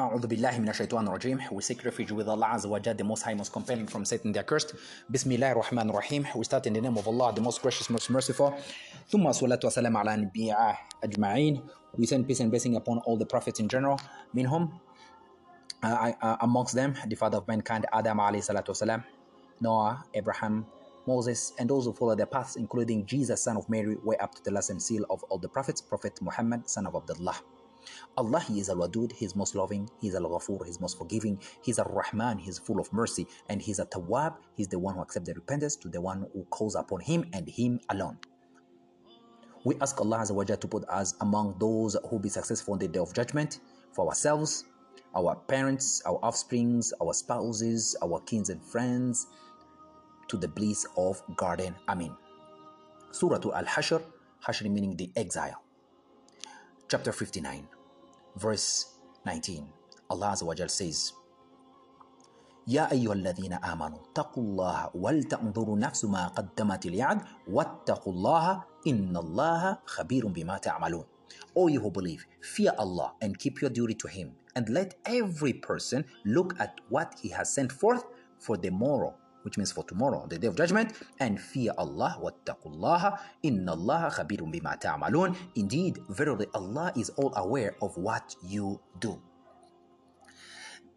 أعوذ بالله من الشيطان الرجيم We seek refuge with Allah Azza wa Jal, the Most High, Most Compelling from Satan, the accursed. Bismillah ar-Rahman ar-Rahim. We start in the name of Allah, the Most Gracious, Most Merciful. ثم صلاة وسلام على نبينا أجمعين. We send peace and blessing upon all the prophets in general. Minhum, uh, uh, amongst them, the father of mankind, Adam alayhi salatu wasalam, Noah, Abraham, Moses, and those who follow their paths, including Jesus, son of Mary, way up to the last and seal of all the prophets, Prophet Muhammad, son of Abdullah. Allah, He is Al Wadud, He is most loving, He is Al Ghafur, He is most forgiving, He is Al Rahman, He is full of mercy, and He is a Tawab, He is the one who accepts the repentance to the one who calls upon Him and Him alone. We ask Allah to put us among those who be successful on the day of judgment for ourselves, our parents, our offsprings, our spouses, our kins and friends, to the bliss of garden. Amin. Surah Al Hashr, Hashr meaning the exile. Chapter 59, verse 19. Allah Azza wa Jal says, يا أيها الذين آمنوا اتقوا الله ولتنظر نفس ما قدمت ليعد واتقوا الله إن الله خبير بما تعملون O you who believe, fear Allah and keep your duty to Him, and let every person look at what He has sent forth for the morrow, which means for tomorrow, the day of judgment, and fear Allah. Inna Allah khabirun bima ta'malun. Indeed, verily Allah is all aware of what you do.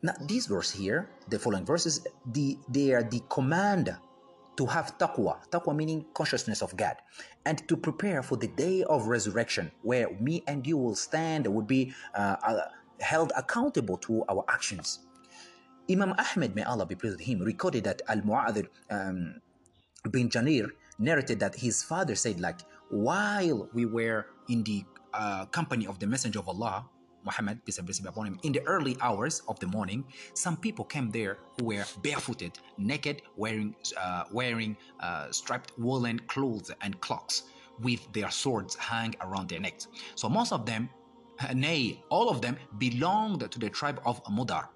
Now, this verse here, the following verses, the, they are the command to have taqwa, taqwa meaning consciousness of God, and to prepare for the day of resurrection, where me and you will stand, will be uh, uh, held accountable to our actions. Imam Ahmed, may Allah be pleased with him, recorded that Al Mu'adhir um, bin Jarir narrated that his father said, like, while we were in the uh, company of the Messenger of Allah, Muhammad, peace and blessing be upon him, in the early hours of the morning, some people came there who were barefooted, naked, wearing uh, wearing uh, striped woolen clothes and cloaks, with their swords hang around their necks. So most of them, nay, all of them, belonged to the tribe of Mudar.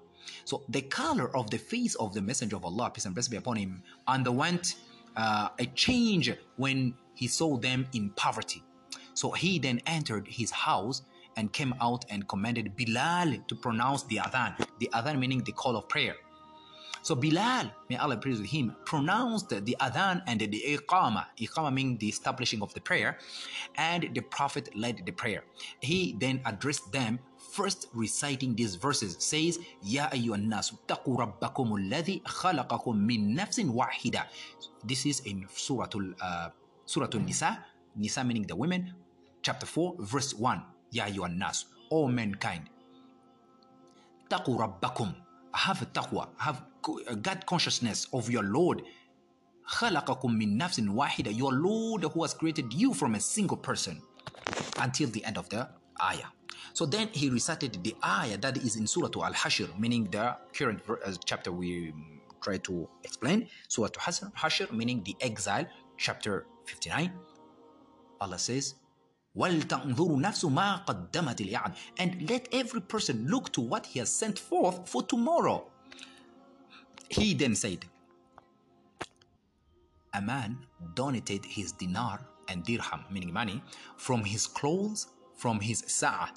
So the color of the face of the Messenger of Allah, peace and blessing be upon him, underwent uh, a change when he saw them in poverty. So he then entered his house and came out and commanded Bilal to pronounce the adhan. The adhan meaning the call of prayer. So Bilal, may Allah praise with him, pronounced the adhan and the iqama. Iqama meaning the establishing of the prayer, and the Prophet led the prayer. He then addressed them first reciting these verses says يا أيها الناس اتقوا ربكم الذي خلقكم من نفس واحدة this is in Surah uh, Surah Nisa Nisa meaning the women chapter 4 verse 1 يا أيها الناس all mankind اتقوا ربكم have taqwa have God consciousness of your Lord خلقكم من نفس واحدة your Lord who has created you from a single person until the end of the ayah so then he recited the ayah that is in Surah Al-Hashr, meaning the current uh, chapter we try to explain. Surah Al-Hashr, meaning the exile, chapter 59. Allah says, وَلْتَنْظُرُ نَفْسُ مَا قَدَّمَتِ الْيَعْدِ And let every person look to what he has sent forth for tomorrow. He then said, a man donated his dinar and dirham, meaning money, from his clothes, from his sa'ah,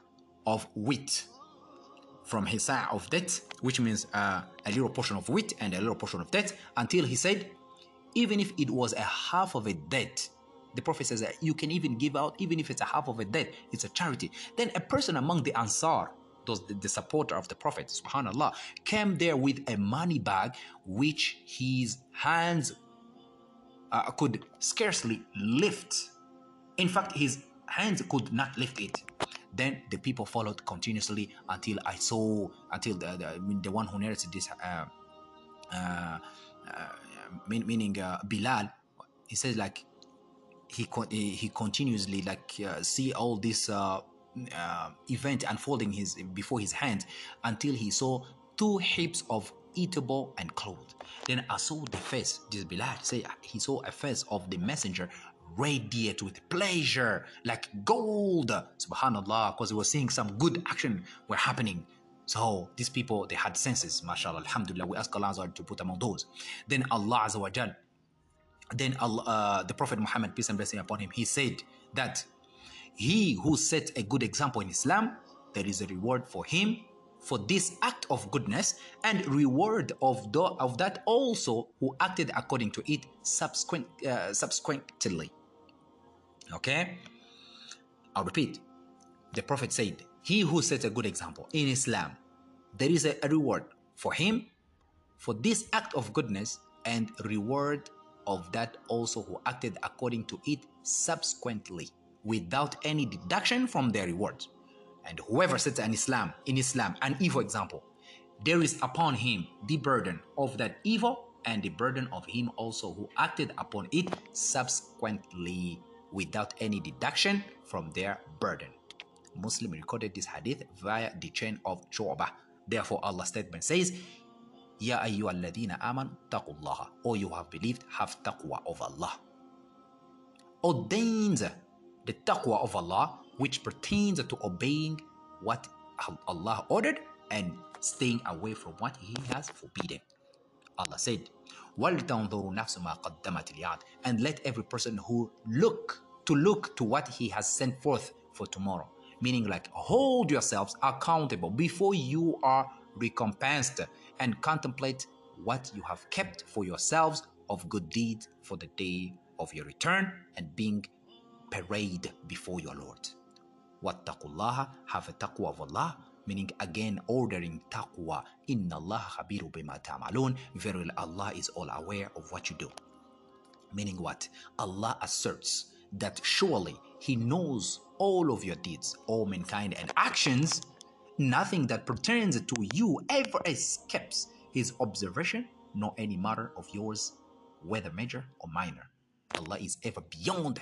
of wheat from his side of debt, which means uh, a little portion of wheat and a little portion of debt, until he said, even if it was a half of a debt, the Prophet says that you can even give out, even if it's a half of a debt, it's a charity. Then a person among the Ansar, those the, the supporter of the Prophet, subhanAllah, came there with a money bag which his hands uh, could scarcely lift. In fact, his hands could not lift it. Then the people followed continuously until I saw, until the, the, I mean, the one who narrated this, uh, uh, uh, meaning uh, Bilal, he says like, he, he continuously like uh, see all this uh, event unfolding his before his hands until he saw two heaps of eatable and clothed. Then I saw the face, this Bilal say he saw a face of the messenger radiate with pleasure like gold. Subhanallah because he was seeing some good action were happening. So these people they had senses mashallah alhamdulillah we ask allah to put among those. Then allah azza wa then allah, uh, the prophet muhammad peace and blessing upon him he said that he who set a good example in islam there is a reward for him for this act of goodness and reward of, the, of that also who acted according to it subsequent, uh, subsequently. Okay? I'll repeat. The Prophet said, He who sets a good example in Islam, there is a, a reward for him for this act of goodness and reward of that also who acted according to it subsequently without any deduction from their reward. And whoever sets an Islam in Islam an evil example, there is upon him the burden of that evil and the burden of him also who acted upon it subsequently without any deduction from their burden. Muslim recorded this hadith via the chain of Shu'bah. Therefore, Allah's statement says, Ya ayyuhalladhina aman taqullah. O oh, you have believed, have taqwa of Allah. Ordains the taqwa of Allah, which pertains to obeying what Allah ordered and staying away from what He has forbidden. Allah said, وَلْتَنْظُرُ نَفْسُ مَا قَدَّمَتِ الْيَعْدِ And let every person who look to look to what He has sent forth for tomorrow. Meaning like hold yourselves accountable before you are recompensed and contemplate what you have kept for yourselves of good deeds for the day of your return and being parade before your Lord. Wattaqullaha, have a taqwa of Allah, meaning again ordering taqwa. Inna Allah khabiru bima ta'malun. Verily Allah is all aware of what you do. Meaning what? Allah asserts that surely He knows all of your deeds, all mankind and actions. Nothing that pertains to you ever escapes His observation, nor any matter of yours, whether major or minor. Allah is ever beyond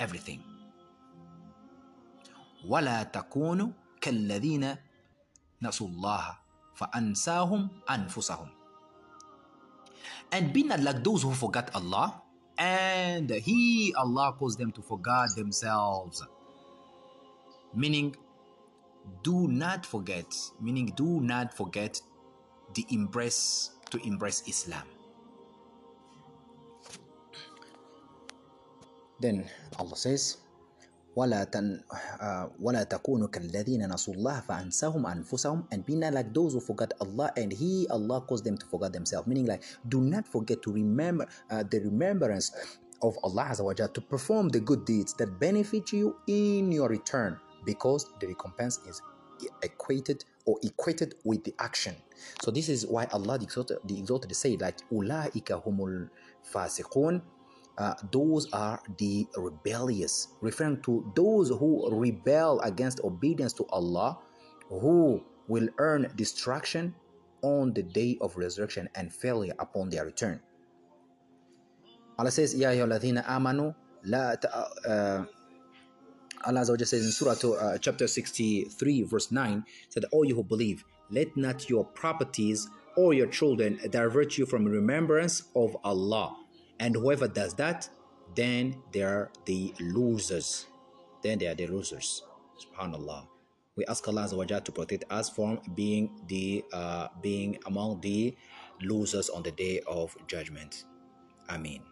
everything. ولا تكونوا كالذين نسوا الله فأنساهم أنفسهم and be not like those who forgot Allah and he Allah caused them to forget themselves meaning do not forget meaning do not forget the embrace to embrace Islam then Allah says ولا تن uh, ولا تكونوا كالذين نسوا الله فأنساهم أنفسهم and be not like those who forgot Allah and He Allah caused them to forget themselves meaning like do not forget to remember uh, the remembrance of Allah Azza wa to perform the good deeds that benefit you in your return because the recompense is equated or equated with the action. So this is why Allah the exalted, the exalted say like ulaika humul fasiqun uh, those are the rebellious, referring to those who rebel against obedience to Allah, who will earn destruction on the day of resurrection and failure upon their return. Allah says, Ya ayyuhalladhina amanu la uh, Allah Azza says in Surah uh, chapter 63 verse 9 said, All you who believe, let not your properties or your children divert you from remembrance of Allah and whoever does that, then they are the losers. Then they are the losers. Subhanallah. We ask Allah to protect us from being the uh, being among the losers on the day of judgment. Amen.